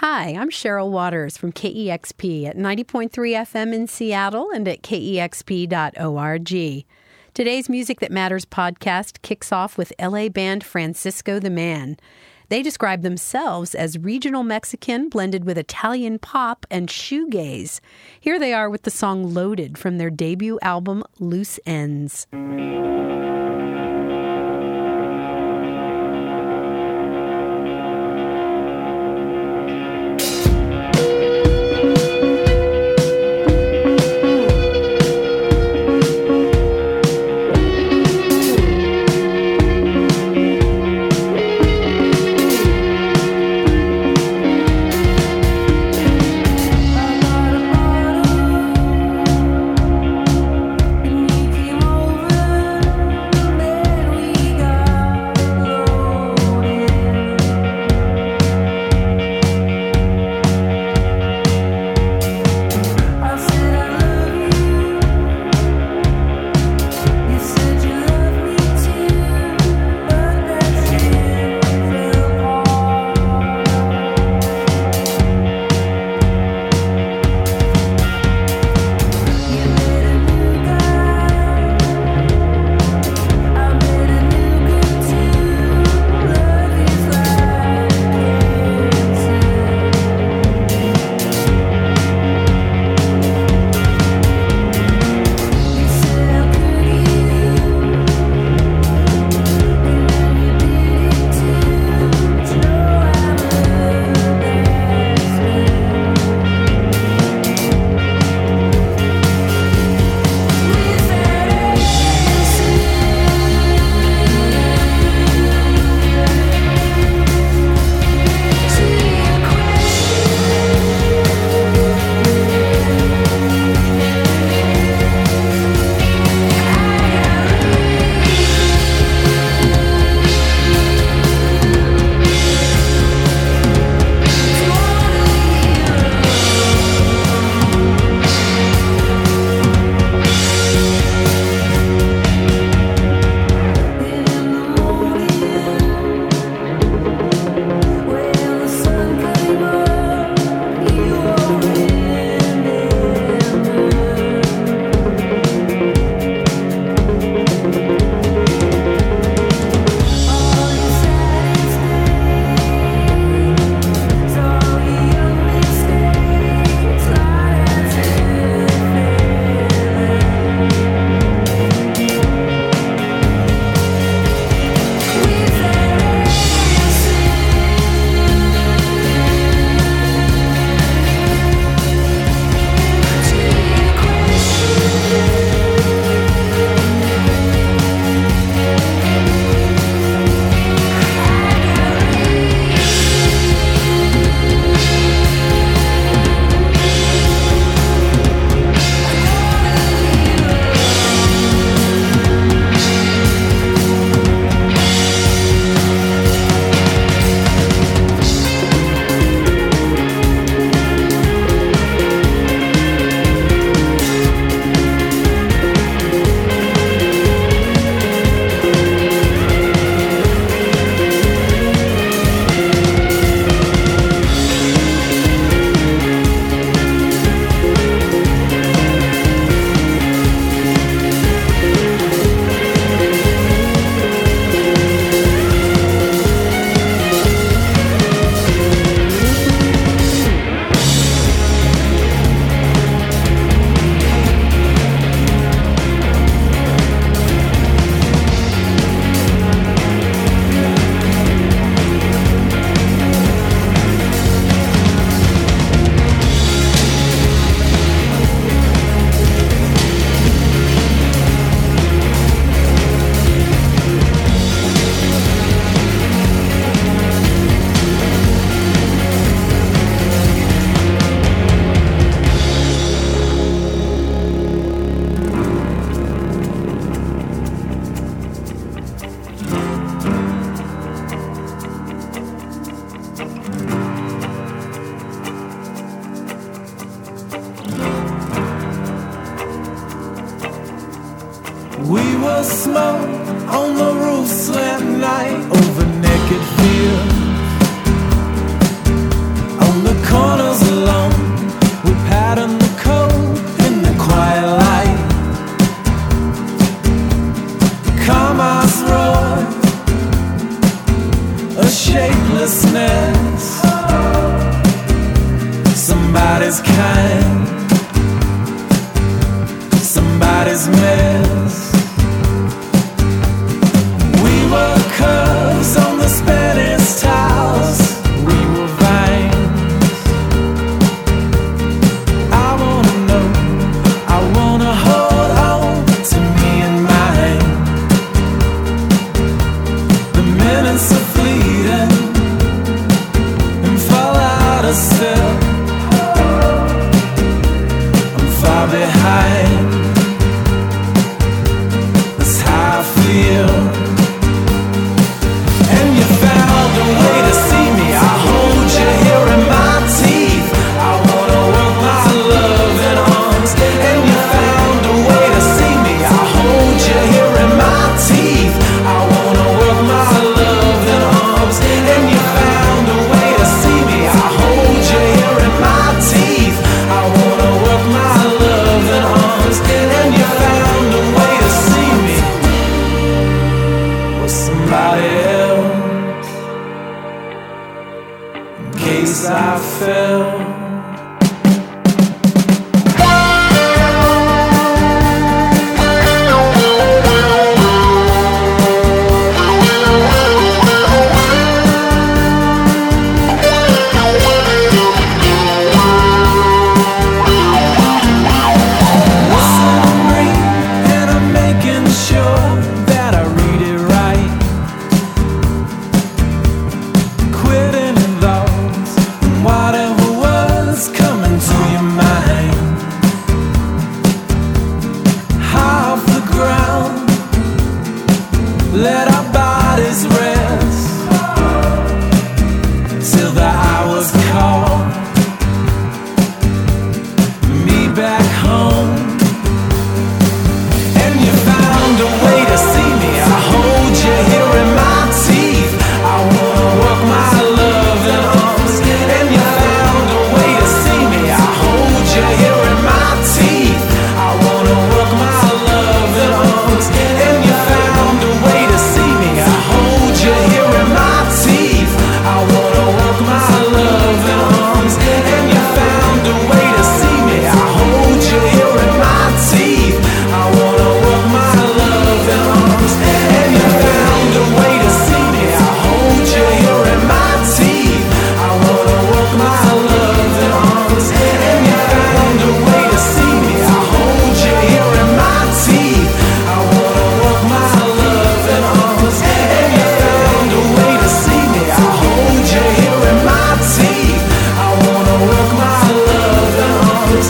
Hi, I'm Cheryl Waters from KEXP at 90.3 FM in Seattle and at kexp.org. Today's Music That Matters podcast kicks off with LA band Francisco the Man. They describe themselves as regional Mexican blended with Italian pop and shoegaze. Here they are with the song Loaded from their debut album Loose Ends.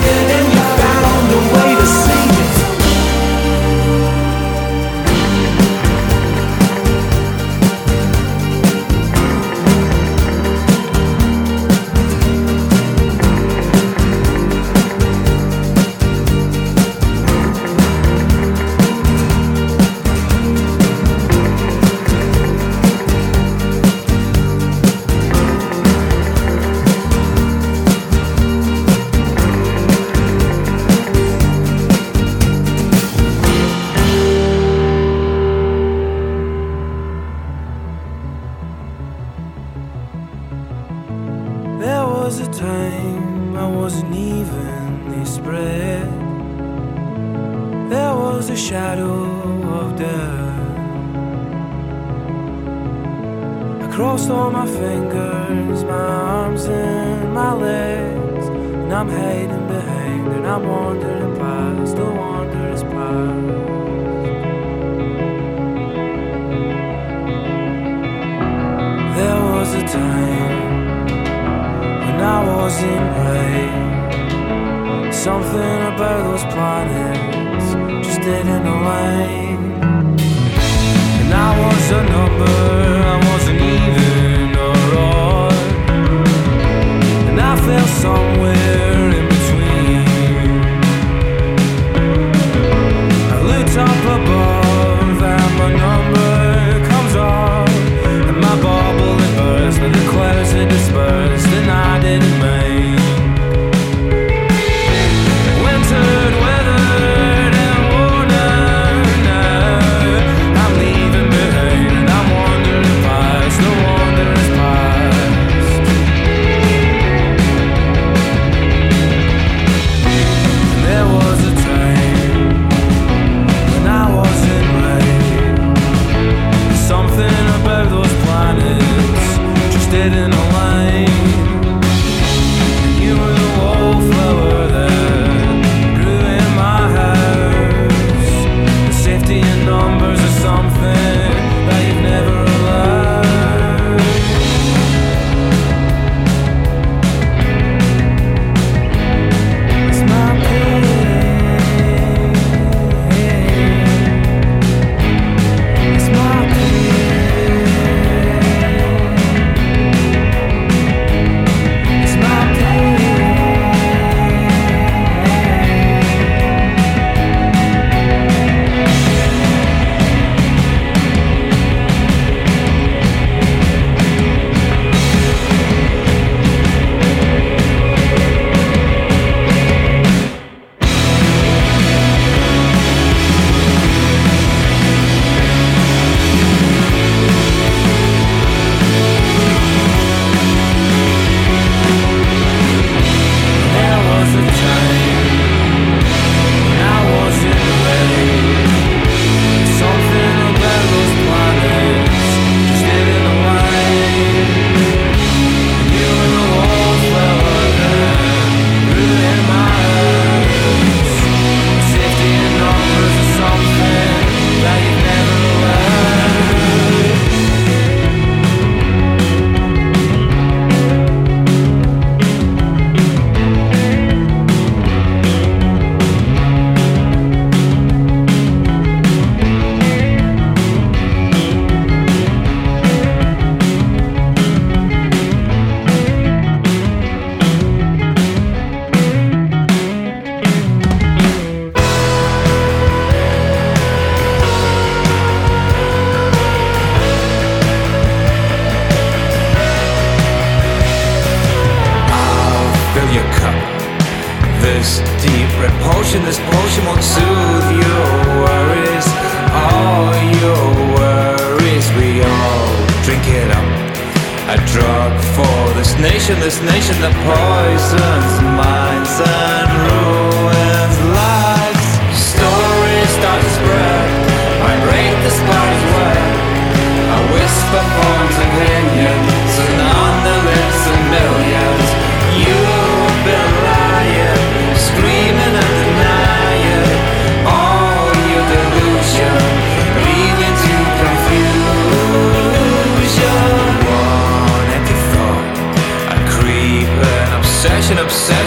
Arms.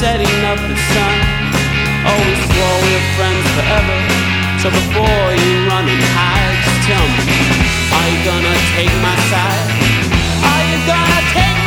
setting up the sun. Always swore we were friends forever. So before you run and hide, just tell me, are you gonna take my side? Are you gonna take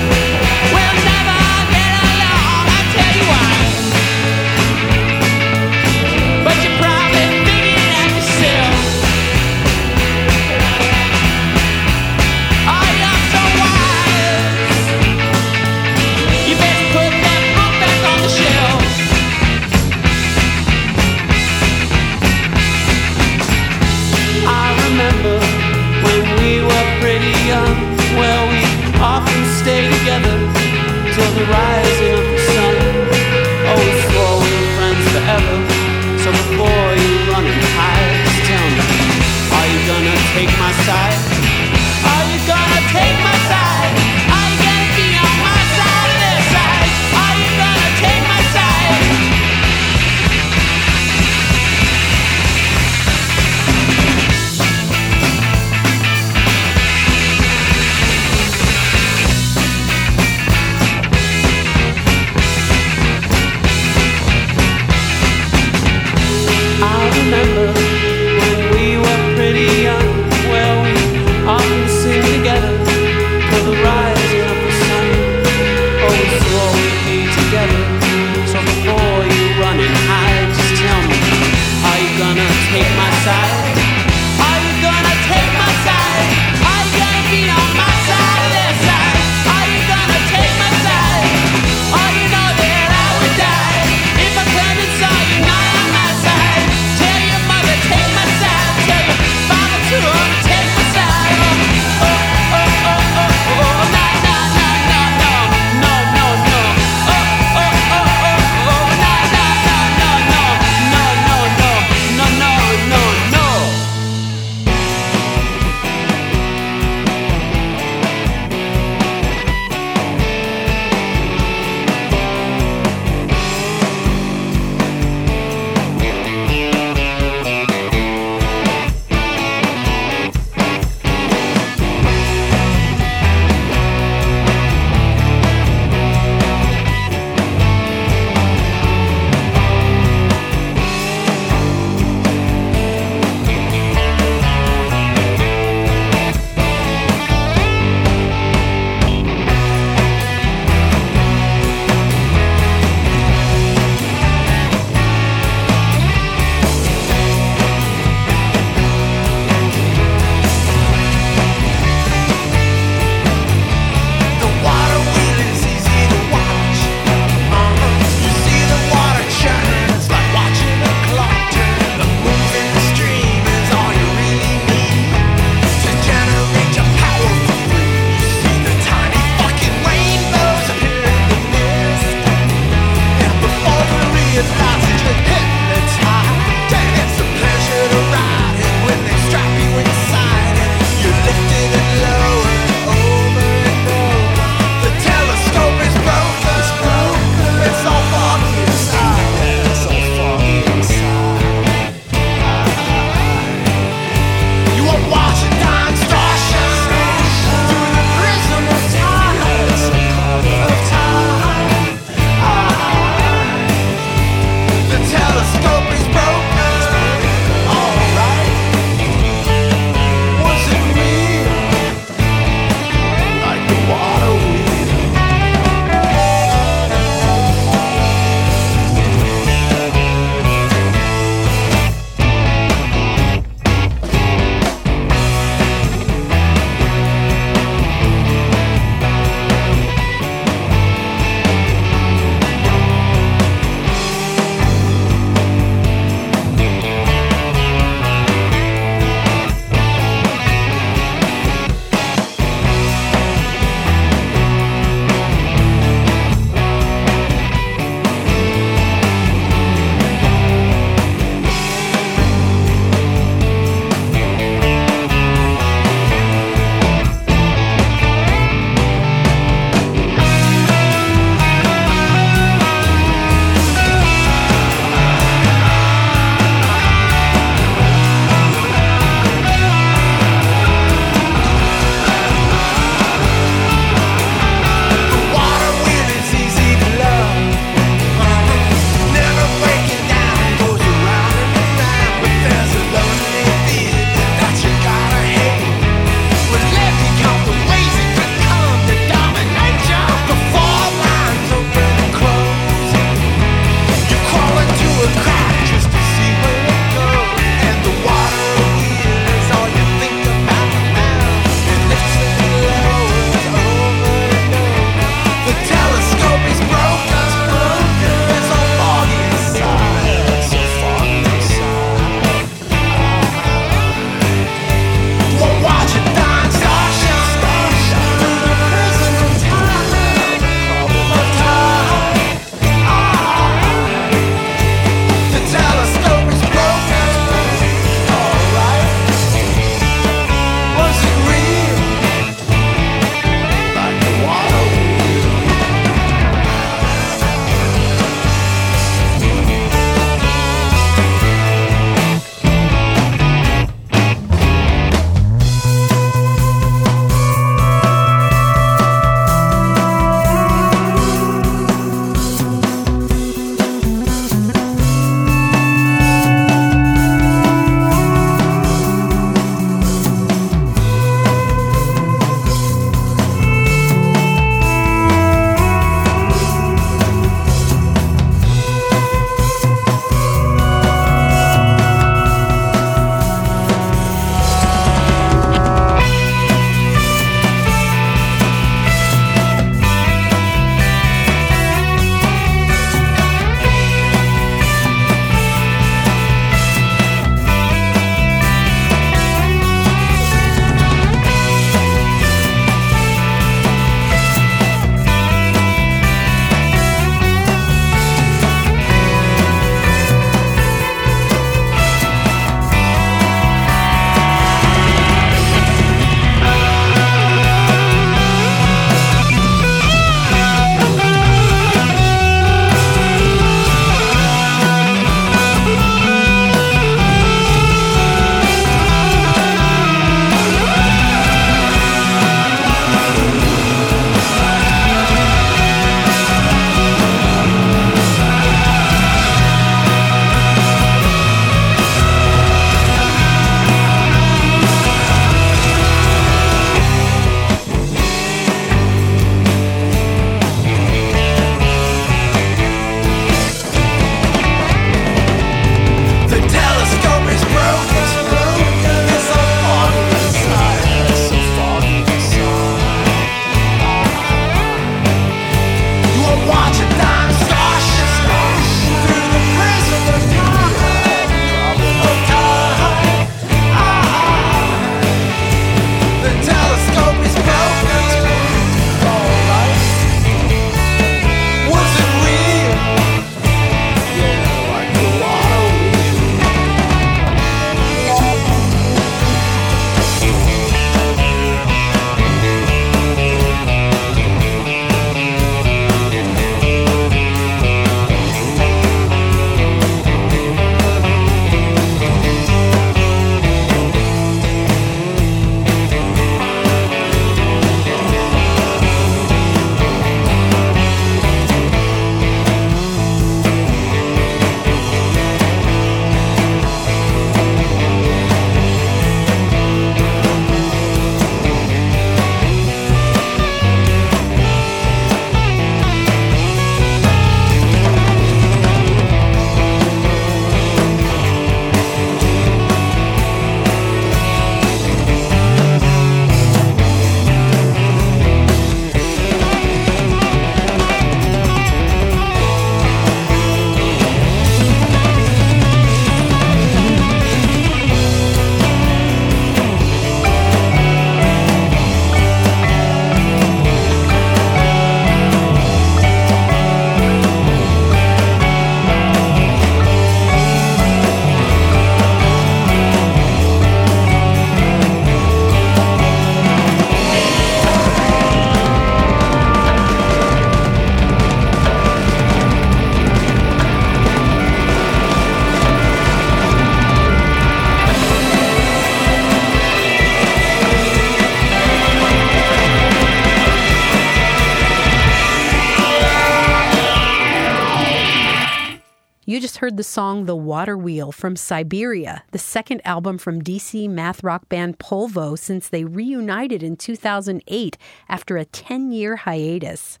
heard the song The Water Wheel from Siberia, the second album from DC math rock band Polvo since they reunited in 2008 after a 10 year hiatus.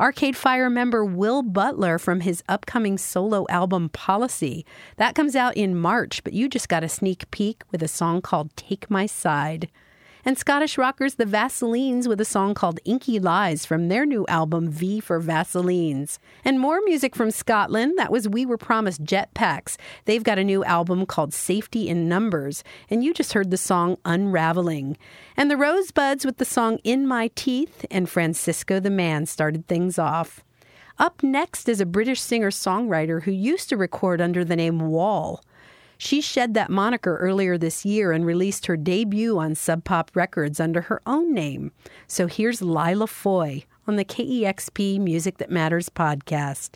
Arcade Fire member Will Butler from his upcoming solo album Policy. That comes out in March, but you just got a sneak peek with a song called Take My Side and Scottish rockers The Vaselines with a song called Inky Lies from their new album V for Vaselines. And more music from Scotland, that was We Were Promised Jetpacks. They've got a new album called Safety in Numbers, and you just heard the song Unraveling. And the Rosebuds with the song In My Teeth, and Francisco the Man started things off. Up next is a British singer songwriter who used to record under the name Wall. She shed that moniker earlier this year and released her debut on Sub Pop Records under her own name. So here's Lyla Foy on the KEXP Music That Matters podcast.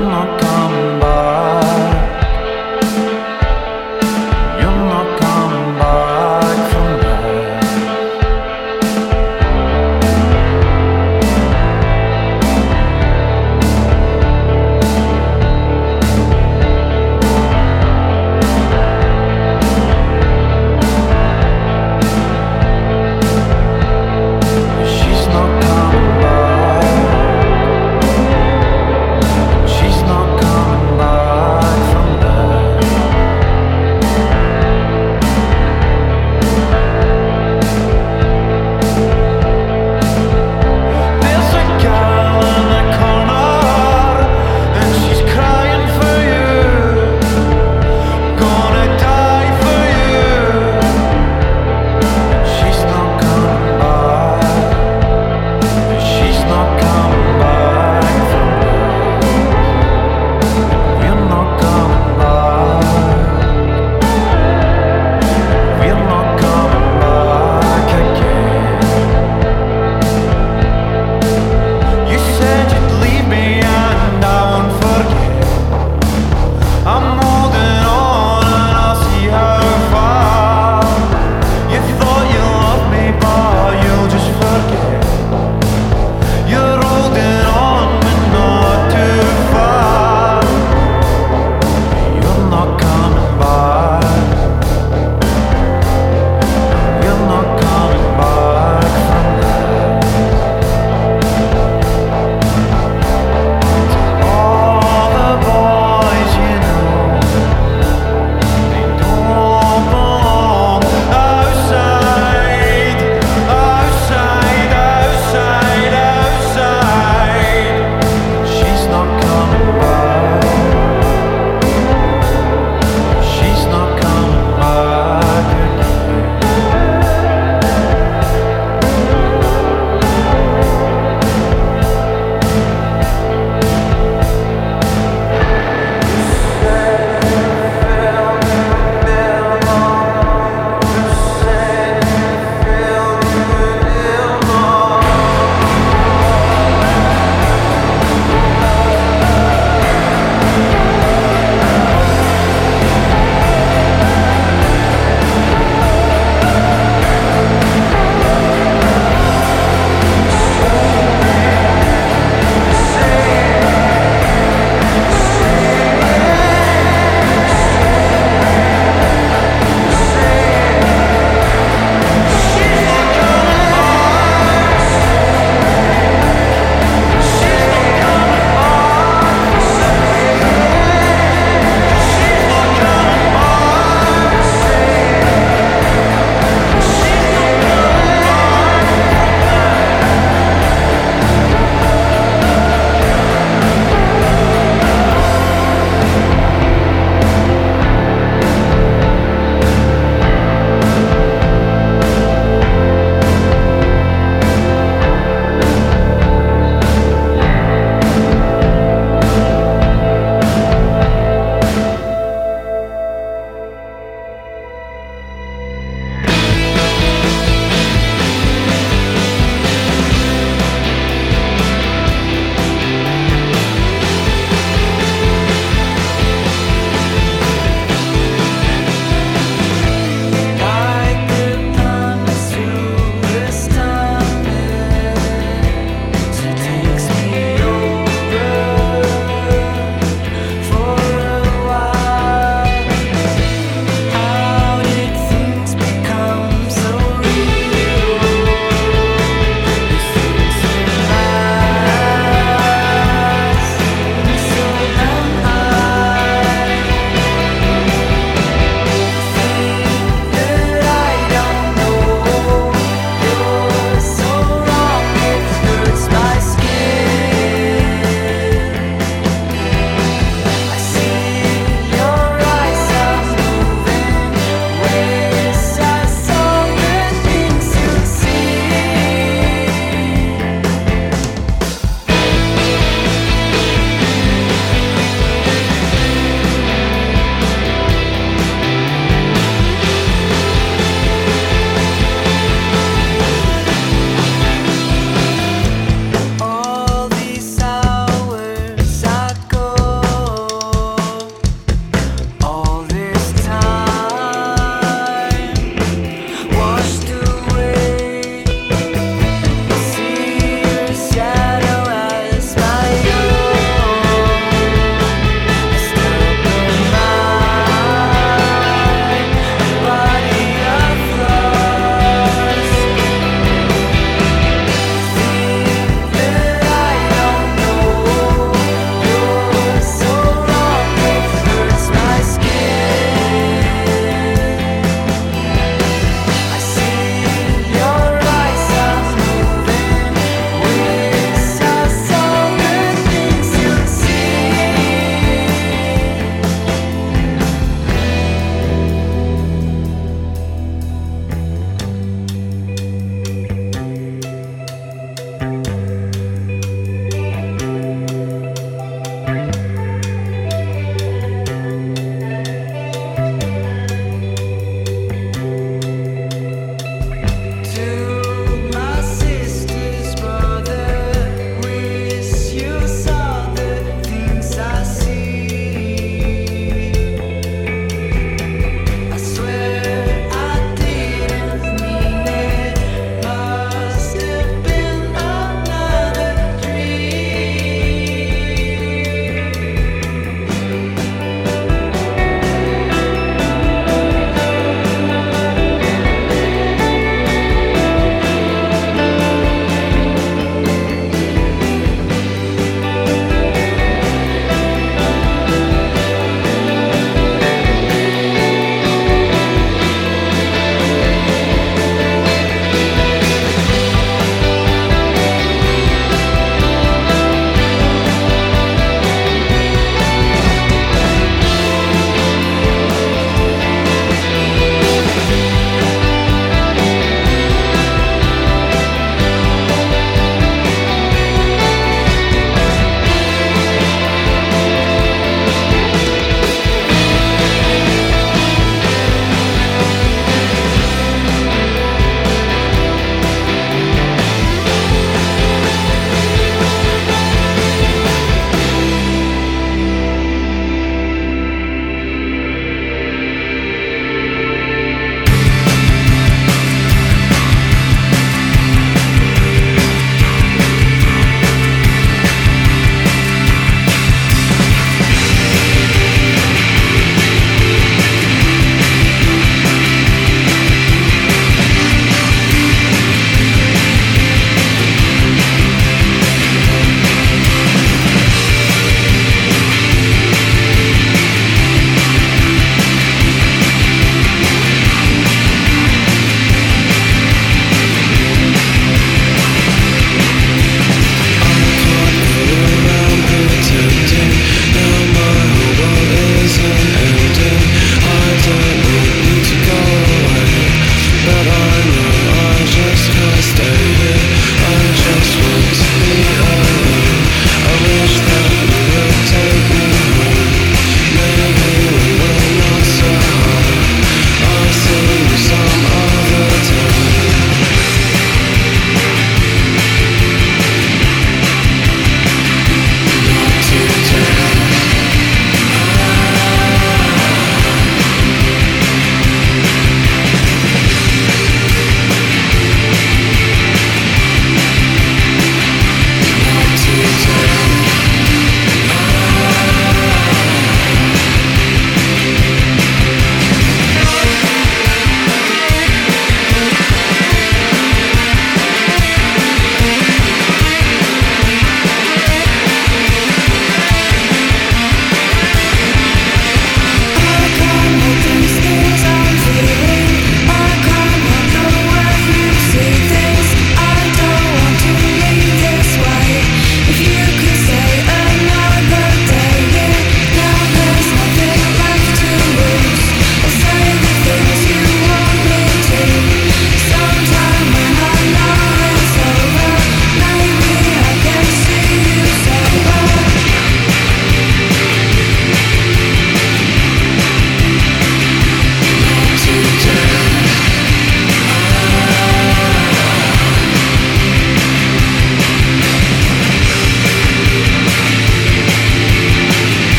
my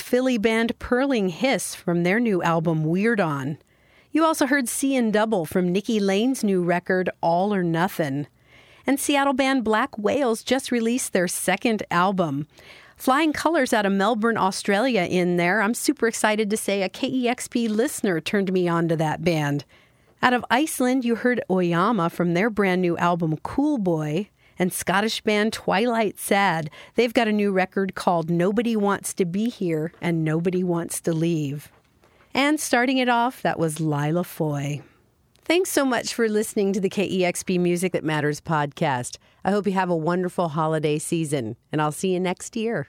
Philly band Purling Hiss from their new album Weirdon. You also heard Seein' Double from Nikki Lane's new record All or Nothing. And Seattle band Black Whales just released their second album. Flyying Colours out of Melbourne, Australia, in there. I'm super excited to say a KEXP listener turned me on to that band. Out of Iceland, you heard Oyama from their brand new album Coolboy. And Scottish band Twilight Sad. They've got a new record called Nobody Wants to Be Here and Nobody Wants to Leave. And starting it off, that was Lyla Foy. Thanks so much for listening to the KEXP Music That Matters podcast. I hope you have a wonderful holiday season, and I'll see you next year.